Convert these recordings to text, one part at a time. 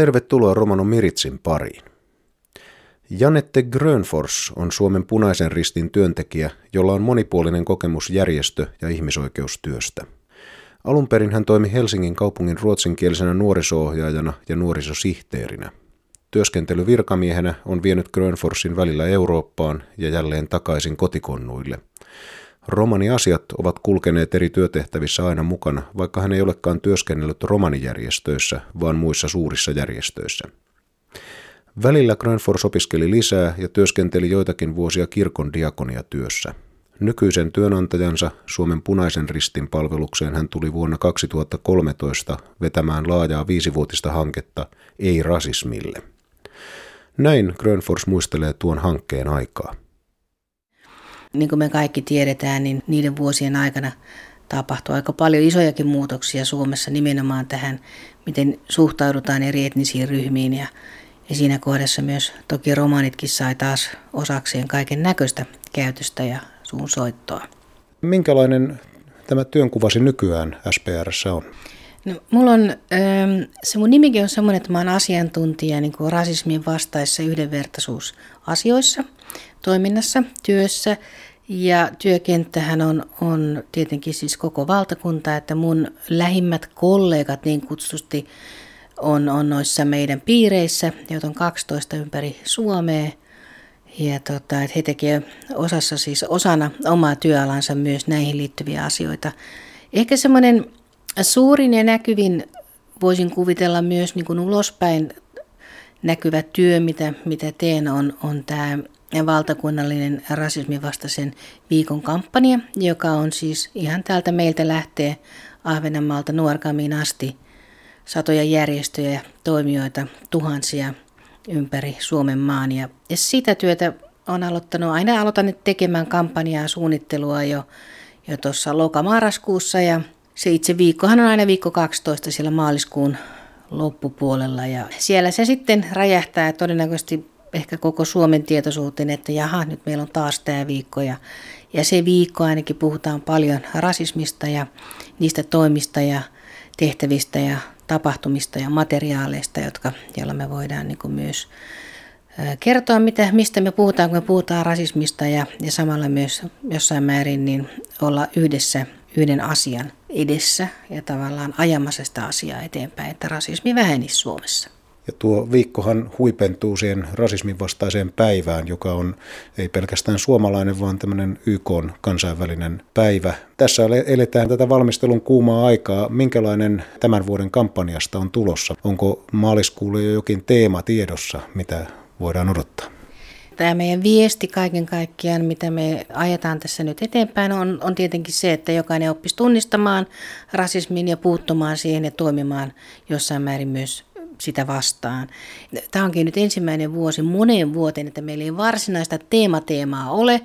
Tervetuloa Romano Miritsin pariin. Janette Grönfors on Suomen punaisen ristin työntekijä, jolla on monipuolinen kokemus järjestö- ja ihmisoikeustyöstä. Alun perin hän toimi Helsingin kaupungin ruotsinkielisenä nuoriso-ohjaajana ja nuorisosihteerinä. Työskentely virkamiehenä on vienyt Grönforsin välillä Eurooppaan ja jälleen takaisin kotikonnuille. Romaniasiat ovat kulkeneet eri työtehtävissä aina mukana, vaikka hän ei olekaan työskennellyt romanijärjestöissä, vaan muissa suurissa järjestöissä. Välillä Grönfors opiskeli lisää ja työskenteli joitakin vuosia kirkon diakoniatyössä. Nykyisen työnantajansa Suomen punaisen ristin palvelukseen hän tuli vuonna 2013 vetämään laajaa viisivuotista hanketta Ei rasismille. Näin Grönfors muistelee tuon hankkeen aikaa. Niin kuin me kaikki tiedetään, niin niiden vuosien aikana tapahtui aika paljon isojakin muutoksia Suomessa nimenomaan tähän, miten suhtaudutaan eri etnisiin ryhmiin ja, ja siinä kohdassa myös toki romanitkin sai taas osakseen kaiken näköistä käytöstä ja suun soittoa. Minkälainen tämä työnkuvasi nykyään SPRssä on? No, mulla on, se mun nimikin on semmoinen, että mä oon asiantuntija niin kuin rasismin vastaissa yhdenvertaisuusasioissa, toiminnassa, työssä. Ja työkenttähän on, on tietenkin siis koko valtakunta, että mun lähimmät kollegat niin kutsusti on, on noissa meidän piireissä, joita on 12 ympäri Suomea. Ja tota, että he tekevät osassa siis osana omaa työalansa myös näihin liittyviä asioita. Ehkä semmoinen Suurin ja näkyvin voisin kuvitella myös niin kuin ulospäin näkyvä työ, mitä, mitä teen, on, on tämä valtakunnallinen rasismin vastaisen viikon kampanja, joka on siis ihan täältä meiltä lähtee Ahvenanmaalta Nuorgamiin asti satoja järjestöjä ja toimijoita, tuhansia ympäri Suomen maan. Ja sitä työtä on aloittanut, aina aloitan tekemään kampanjaa suunnittelua jo, jo tuossa lokamarraskuussa ja se itse viikkohan on aina viikko 12 siellä maaliskuun loppupuolella ja siellä se sitten räjähtää todennäköisesti ehkä koko Suomen tietoisuuteen, että jaha, nyt meillä on taas tämä viikko ja, ja se viikko ainakin puhutaan paljon rasismista ja niistä toimista ja tehtävistä ja tapahtumista ja materiaaleista, jotka, joilla me voidaan niin kuin myös kertoa, mitä, mistä me puhutaan, kun me puhutaan rasismista ja, ja samalla myös jossain määrin niin olla yhdessä yhden asian edessä ja tavallaan ajamassa sitä asiaa eteenpäin, että rasismi vähenisi Suomessa. Ja tuo viikkohan huipentuu siihen rasismin vastaiseen päivään, joka on ei pelkästään suomalainen, vaan tämmöinen YK kansainvälinen päivä. Tässä eletään tätä valmistelun kuumaa aikaa. Minkälainen tämän vuoden kampanjasta on tulossa? Onko maaliskuulle jo jokin teema tiedossa, mitä voidaan odottaa? tämä meidän viesti kaiken kaikkiaan, mitä me ajetaan tässä nyt eteenpäin, on, on tietenkin se, että jokainen oppisi tunnistamaan rasismin ja puuttumaan siihen ja toimimaan jossain määrin myös sitä vastaan. Tämä onkin nyt ensimmäinen vuosi moneen vuoteen, että meillä ei varsinaista teemateemaa ole,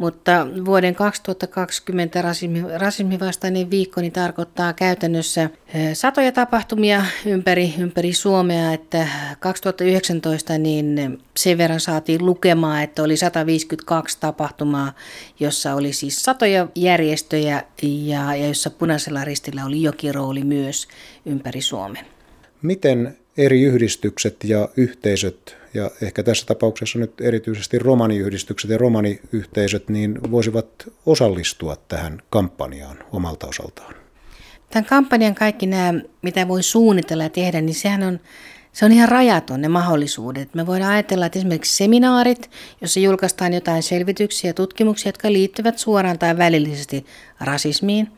mutta vuoden 2020 rasismi, rasismivastainen viikko niin tarkoittaa käytännössä satoja tapahtumia ympäri, ympäri Suomea, että 2019 niin sen verran saatiin lukemaan, että oli 152 tapahtumaa, jossa oli siis satoja järjestöjä ja, ja jossa punaisella ristillä oli jokin rooli myös ympäri Suomen. Miten eri yhdistykset ja yhteisöt ja ehkä tässä tapauksessa nyt erityisesti romaniyhdistykset ja romaniyhteisöt niin voisivat osallistua tähän kampanjaan omalta osaltaan? Tämän kampanjan kaikki nämä, mitä voi suunnitella ja tehdä, niin sehän on, se on ihan rajaton ne mahdollisuudet. Me voidaan ajatella, että esimerkiksi seminaarit, jossa julkaistaan jotain selvityksiä ja tutkimuksia, jotka liittyvät suoraan tai välillisesti rasismiin.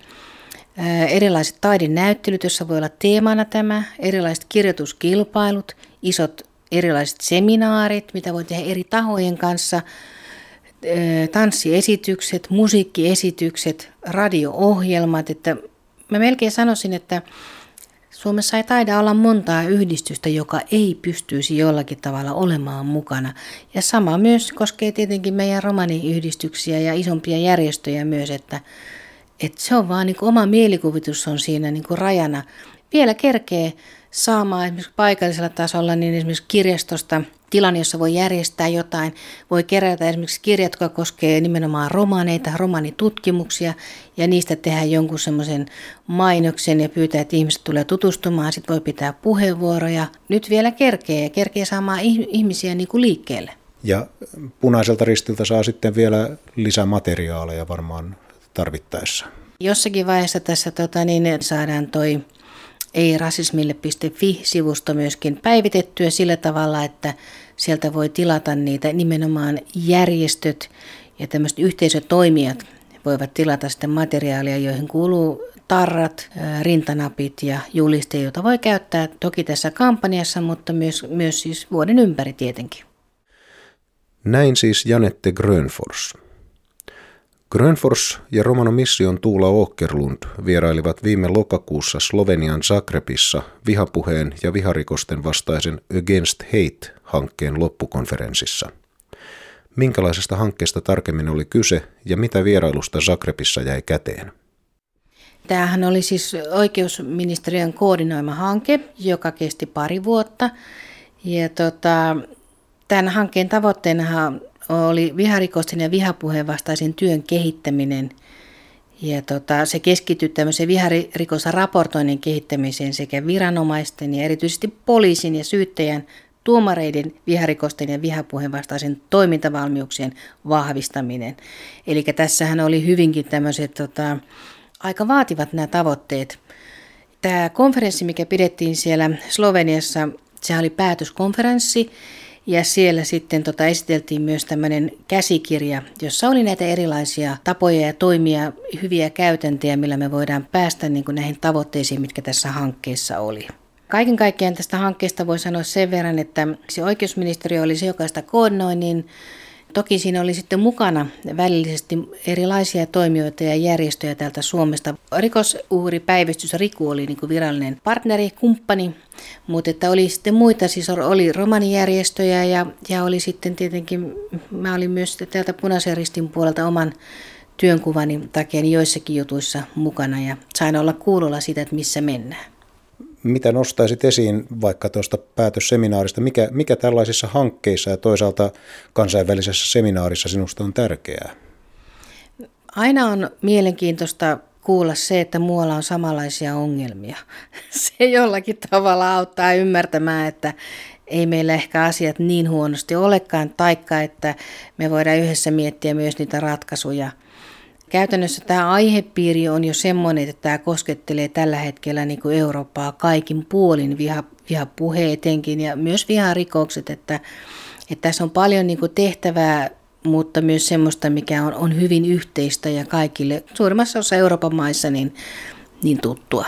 Erilaiset taidenäyttelyt, joissa voi olla teemana tämä, erilaiset kirjoituskilpailut, isot erilaiset seminaarit, mitä voi tehdä eri tahojen kanssa, tanssiesitykset, musiikkiesitykset, radio-ohjelmat, että mä melkein sanoisin, että Suomessa ei taida olla montaa yhdistystä, joka ei pystyisi jollakin tavalla olemaan mukana. Ja sama myös koskee tietenkin meidän romaniyhdistyksiä ja isompia järjestöjä myös, että, että se on vaan niin kuin oma mielikuvitus on siinä niin kuin rajana. Vielä kerkee saamaan esimerkiksi paikallisella tasolla, niin esimerkiksi kirjastosta tilanne, jossa voi järjestää jotain, voi kerätä esimerkiksi kirjat, jotka koskee nimenomaan romaneita, romanitutkimuksia, ja niistä tehdä jonkun semmoisen mainoksen ja pyytää, että ihmiset tulee tutustumaan, sitten voi pitää puheenvuoroja. Nyt vielä kerkee kerkee saamaan ihmisiä niin kuin liikkeelle. Ja punaiselta ristiltä saa sitten vielä lisämateriaaleja varmaan tarvittaessa. Jossakin vaiheessa tässä tota, niin saadaan toi ei-rasismille.fi-sivusto myöskin päivitettyä sillä tavalla, että sieltä voi tilata niitä nimenomaan järjestöt ja tämmöiset yhteisötoimijat voivat tilata sitten materiaalia, joihin kuuluu tarrat, rintanapit ja julisteet, joita voi käyttää toki tässä kampanjassa, mutta myös, myös siis vuoden ympäri tietenkin. Näin siis Janette Grönfors. Grönfors ja Romano Mission Tuula Åkerlund vierailivat viime lokakuussa Slovenian Zagrebissa vihapuheen ja viharikosten vastaisen Against Hate-hankkeen loppukonferenssissa. Minkälaisesta hankkeesta tarkemmin oli kyse ja mitä vierailusta Zagrebissa jäi käteen? Tämähän oli siis oikeusministeriön koordinoima hanke, joka kesti pari vuotta. Ja tota, tämän hankkeen tavoitteena oli viharikosten ja vihapuheen vastaisen työn kehittäminen. Ja tota, se keskittyi tämmöiseen viharikossa raportoinnin kehittämiseen sekä viranomaisten ja erityisesti poliisin ja syyttäjän tuomareiden viharikosten ja vihapuheen vastaisen toimintavalmiuksien vahvistaminen. Eli tässähän oli hyvinkin tämmöiset tota, aika vaativat nämä tavoitteet. Tämä konferenssi, mikä pidettiin siellä Sloveniassa, se oli päätöskonferenssi ja siellä sitten tota esiteltiin myös tämmöinen käsikirja, jossa oli näitä erilaisia tapoja ja toimia, hyviä käytäntöjä, millä me voidaan päästä niin kuin näihin tavoitteisiin, mitkä tässä hankkeessa oli. Kaiken kaikkiaan tästä hankkeesta voi sanoa sen verran, että se oikeusministeriö oli se, joka sitä koordinoi, niin Toki siinä oli sitten mukana välillisesti erilaisia toimijoita ja järjestöjä täältä Suomesta. Rikosuhripäivystys Riku oli niin virallinen partneri, kumppani, mutta että oli sitten muita, siis oli romanijärjestöjä ja, ja oli sitten tietenkin, mä olin myös täältä punaisen ristin puolelta oman työnkuvani takia niin joissakin jutuissa mukana ja sain olla kuulolla siitä, että missä mennään. Mitä nostaisit esiin vaikka tuosta päätösseminaarista? Mikä, mikä tällaisissa hankkeissa ja toisaalta kansainvälisessä seminaarissa sinusta on tärkeää? Aina on mielenkiintoista kuulla se, että muualla on samanlaisia ongelmia. Se jollakin tavalla auttaa ymmärtämään, että ei meillä ehkä asiat niin huonosti olekaan, taikka että me voidaan yhdessä miettiä myös niitä ratkaisuja – Käytännössä tämä aihepiiri on jo semmoinen, että tämä koskettelee tällä hetkellä niin kuin Eurooppaa kaikin puolin, viha, vihapuhe etenkin ja myös viharikokset, että, että tässä on paljon niin kuin tehtävää, mutta myös semmoista, mikä on, on hyvin yhteistä ja kaikille suurimmassa osassa Euroopan maissa niin, niin tuttua.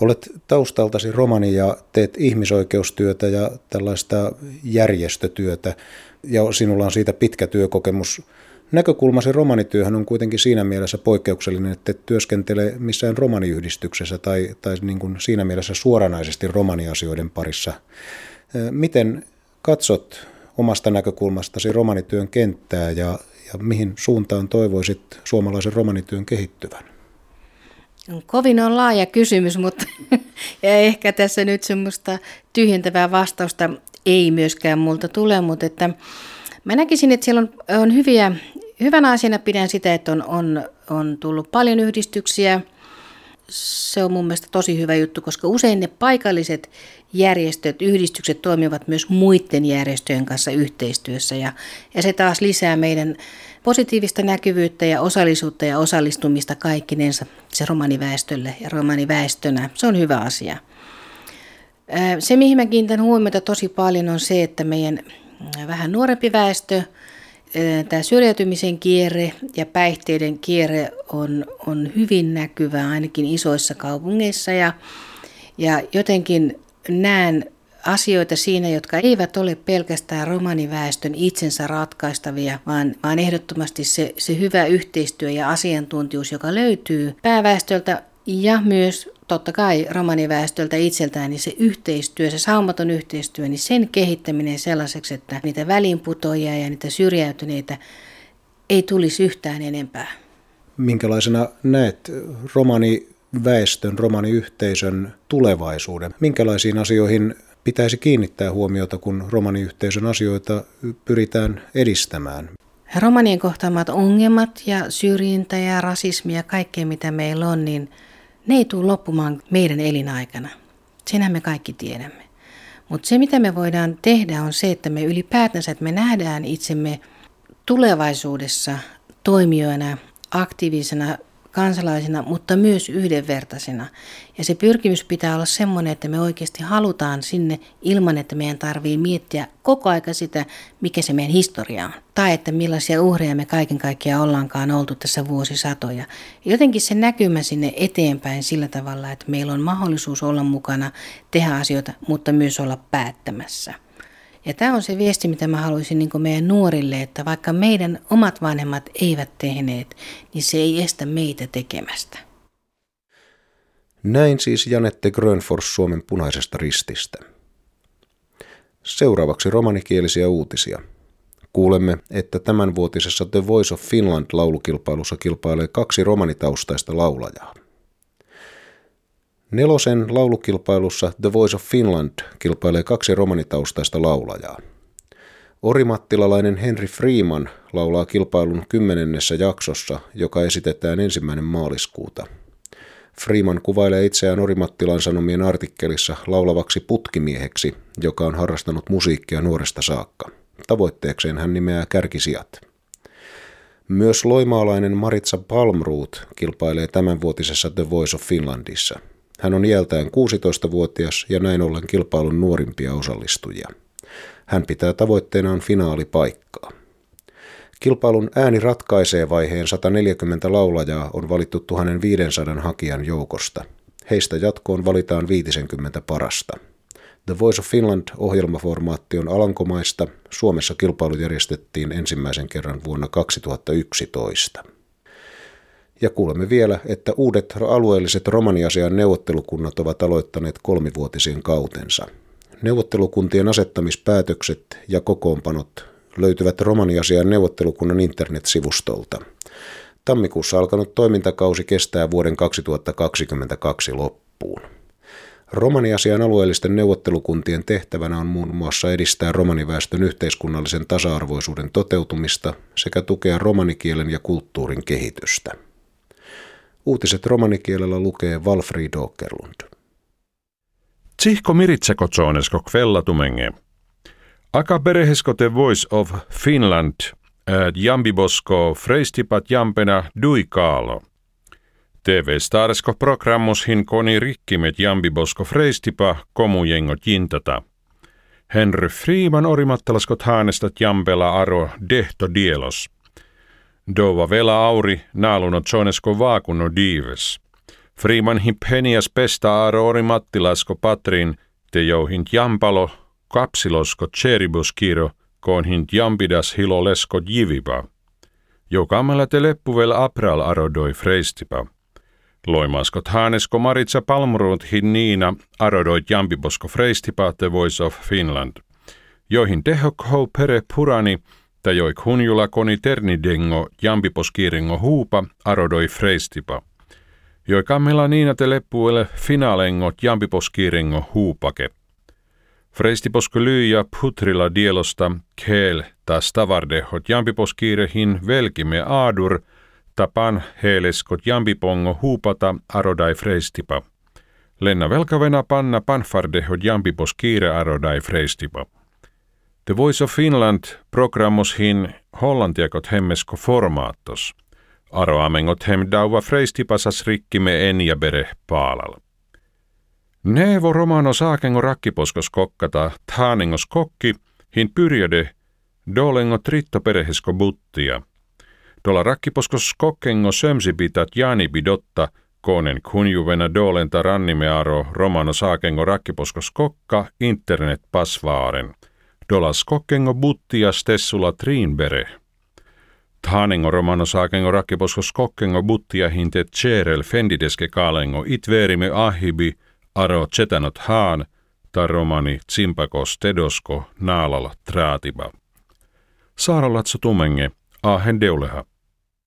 Olet taustaltasi romani ja teet ihmisoikeustyötä ja tällaista järjestötyötä ja sinulla on siitä pitkä työkokemus Näkökulmasi romanityöhön on kuitenkin siinä mielessä poikkeuksellinen, että et työskentele missään romaniyhdistyksessä tai, tai niin kuin siinä mielessä suoranaisesti romaniasioiden parissa. Miten katsot omasta näkökulmastasi romanityön kenttää ja, ja mihin suuntaan toivoisit suomalaisen romanityön kehittyvän? Kovin on laaja kysymys, mutta ja ehkä tässä nyt semmoista tyhjentävää vastausta ei myöskään multa tule, mutta että Mä näkisin, että siellä on, on hyviä, hyvänä asiana pidän sitä, että on, on, on tullut paljon yhdistyksiä. Se on mun mielestä tosi hyvä juttu, koska usein ne paikalliset järjestöt, yhdistykset toimivat myös muiden järjestöjen kanssa yhteistyössä ja, ja se taas lisää meidän positiivista näkyvyyttä ja osallisuutta ja osallistumista kaikkinensa se romaniväestölle ja romaniväestönä. Se on hyvä asia. Se, mihin mä kiinnitän huomiota tosi paljon, on se, että meidän vähän nuorempi väestö, tämä syrjäytymisen kierre ja päihteiden kierre on, on hyvin näkyvä ainakin isoissa kaupungeissa. Ja, ja jotenkin näen asioita siinä, jotka eivät ole pelkästään romaniväestön itsensä ratkaistavia, vaan, vaan ehdottomasti se, se hyvä yhteistyö ja asiantuntijuus, joka löytyy pääväestöltä ja myös totta kai romaniväestöltä itseltään, niin se yhteistyö, se saumaton yhteistyö, niin sen kehittäminen sellaiseksi, että niitä väliinputoja ja niitä syrjäytyneitä ei tulisi yhtään enempää. Minkälaisena näet romani väestön, romaniyhteisön tulevaisuuden? Minkälaisiin asioihin pitäisi kiinnittää huomiota, kun romaniyhteisön asioita pyritään edistämään? Romanien kohtaamat ongelmat ja syrjintä ja rasismi ja kaikkea mitä meillä on, niin ne ei tule loppumaan meidän elinaikana. Senhän me kaikki tiedämme. Mutta se mitä me voidaan tehdä on se, että me ylipäätänsä, että me nähdään itsemme tulevaisuudessa toimijoina, aktiivisena kansalaisina, mutta myös yhdenvertaisina. Ja se pyrkimys pitää olla semmoinen, että me oikeasti halutaan sinne ilman, että meidän tarvii miettiä koko aika sitä, mikä se meidän historia on. Tai että millaisia uhreja me kaiken kaikkiaan ollaankaan oltu tässä vuosisatoja. Jotenkin se näkymä sinne eteenpäin sillä tavalla, että meillä on mahdollisuus olla mukana, tehdä asioita, mutta myös olla päättämässä. Ja tämä on se viesti, mitä mä haluaisin niin meidän nuorille, että vaikka meidän omat vanhemmat eivät tehneet, niin se ei estä meitä tekemästä. Näin siis Janette Grönfors Suomen punaisesta rististä. Seuraavaksi romanikielisiä uutisia. Kuulemme, että tämänvuotisessa The Voice of Finland laulukilpailussa kilpailee kaksi romanitaustaista laulajaa. Nelosen laulukilpailussa The Voice of Finland kilpailee kaksi romanitaustaista laulajaa. Orimattilalainen Henry Freeman laulaa kilpailun kymmenennessä jaksossa, joka esitetään ensimmäinen maaliskuuta. Freeman kuvailee itseään Orimattilan sanomien artikkelissa laulavaksi putkimieheksi, joka on harrastanut musiikkia nuoresta saakka. Tavoitteekseen hän nimeää kärkisijat. Myös loimaalainen Maritsa Palmroot kilpailee tämänvuotisessa The Voice of Finlandissa – hän on iältään 16-vuotias ja näin ollen kilpailun nuorimpia osallistujia. Hän pitää tavoitteenaan finaalipaikkaa. Kilpailun ääni ratkaisee vaiheen 140 laulajaa on valittu 1500 hakijan joukosta. Heistä jatkoon valitaan 50 parasta. The Voice of Finland-ohjelmaformaatti on alankomaista. Suomessa kilpailu järjestettiin ensimmäisen kerran vuonna 2011. Ja kuulemme vielä, että uudet alueelliset romaniasian neuvottelukunnat ovat aloittaneet kolmivuotisen kautensa. Neuvottelukuntien asettamispäätökset ja kokoonpanot löytyvät romaniasian neuvottelukunnan internetsivustolta. Tammikuussa alkanut toimintakausi kestää vuoden 2022 loppuun. Romaniasian alueellisten neuvottelukuntien tehtävänä on muun muassa edistää romaniväestön yhteiskunnallisen tasa-arvoisuuden toteutumista sekä tukea romanikielen ja kulttuurin kehitystä. Uutiset romanikielellä lukee Valfrid Åkerlund. Tsihko miritseko kvellatumenge. Aka berehesko te Voice of Finland jambibosko freistipat jampena duikaalo. TV starsko programmus hin koni rikkimet jambibosko freistipa komujengot jintata. Henry Freeman orimattalaskot haanestat jampela aro dehto dielos – Dova vela auri naaluno tsonesko vaakuno diives. Freeman penias pesta aroori mattilasko patrin te jouhin jampalo kapsilosko cheribus-kiro koonhin jampidas hilo lesko jivipa. Joukamalla te leppuvel apral arodoi freistipa. Loimaskot haanesko Maritsa Palmruut hin niina arodoit jampibosko freistipa the voice of Finland. Joihin tehok pere purani – joik hunjula koni ternidengo jampiposkiiringo huupa arodoi freistipa. Joi kammela niina te leppuele finalengo jampiposkiiringo huupake. Freistiposko lyyja putrilla dielosta keel taas tavardehot jampiposkiirehin velkime aadur tapan heeleskot jampipongo huupata arodai freistipa. Lenna velkavena panna panfardehot jampiposkiire arodai freistipa. The Voice of Finland programmos hin hollantiakot hemmesko formaattos. Aroamengot hem dauva freistipasas rikkime en ja bere paalal. Nevo romano saakengo rakkiposkos kokkata taanengos kokki hin pyrjöde dolengo tritto perehesko buttia. Dola rakkiposkos kokkengo sömsipitat jani bidotta konen kunjuvena dolenta rannimearo romano saakengo rakkiposkos kokka internet pasvaaren – dolas kokkengo buttia stessula triinbere. Taanengo romano saakengo rakkeposkos kokkengo buttia hinte tserel fendideske kaalengo itverime ahibi aro tsetanot haan ta romani tsimpakos tedosko naalala traatiba. Saaralatso tumenge, ahen deuleha.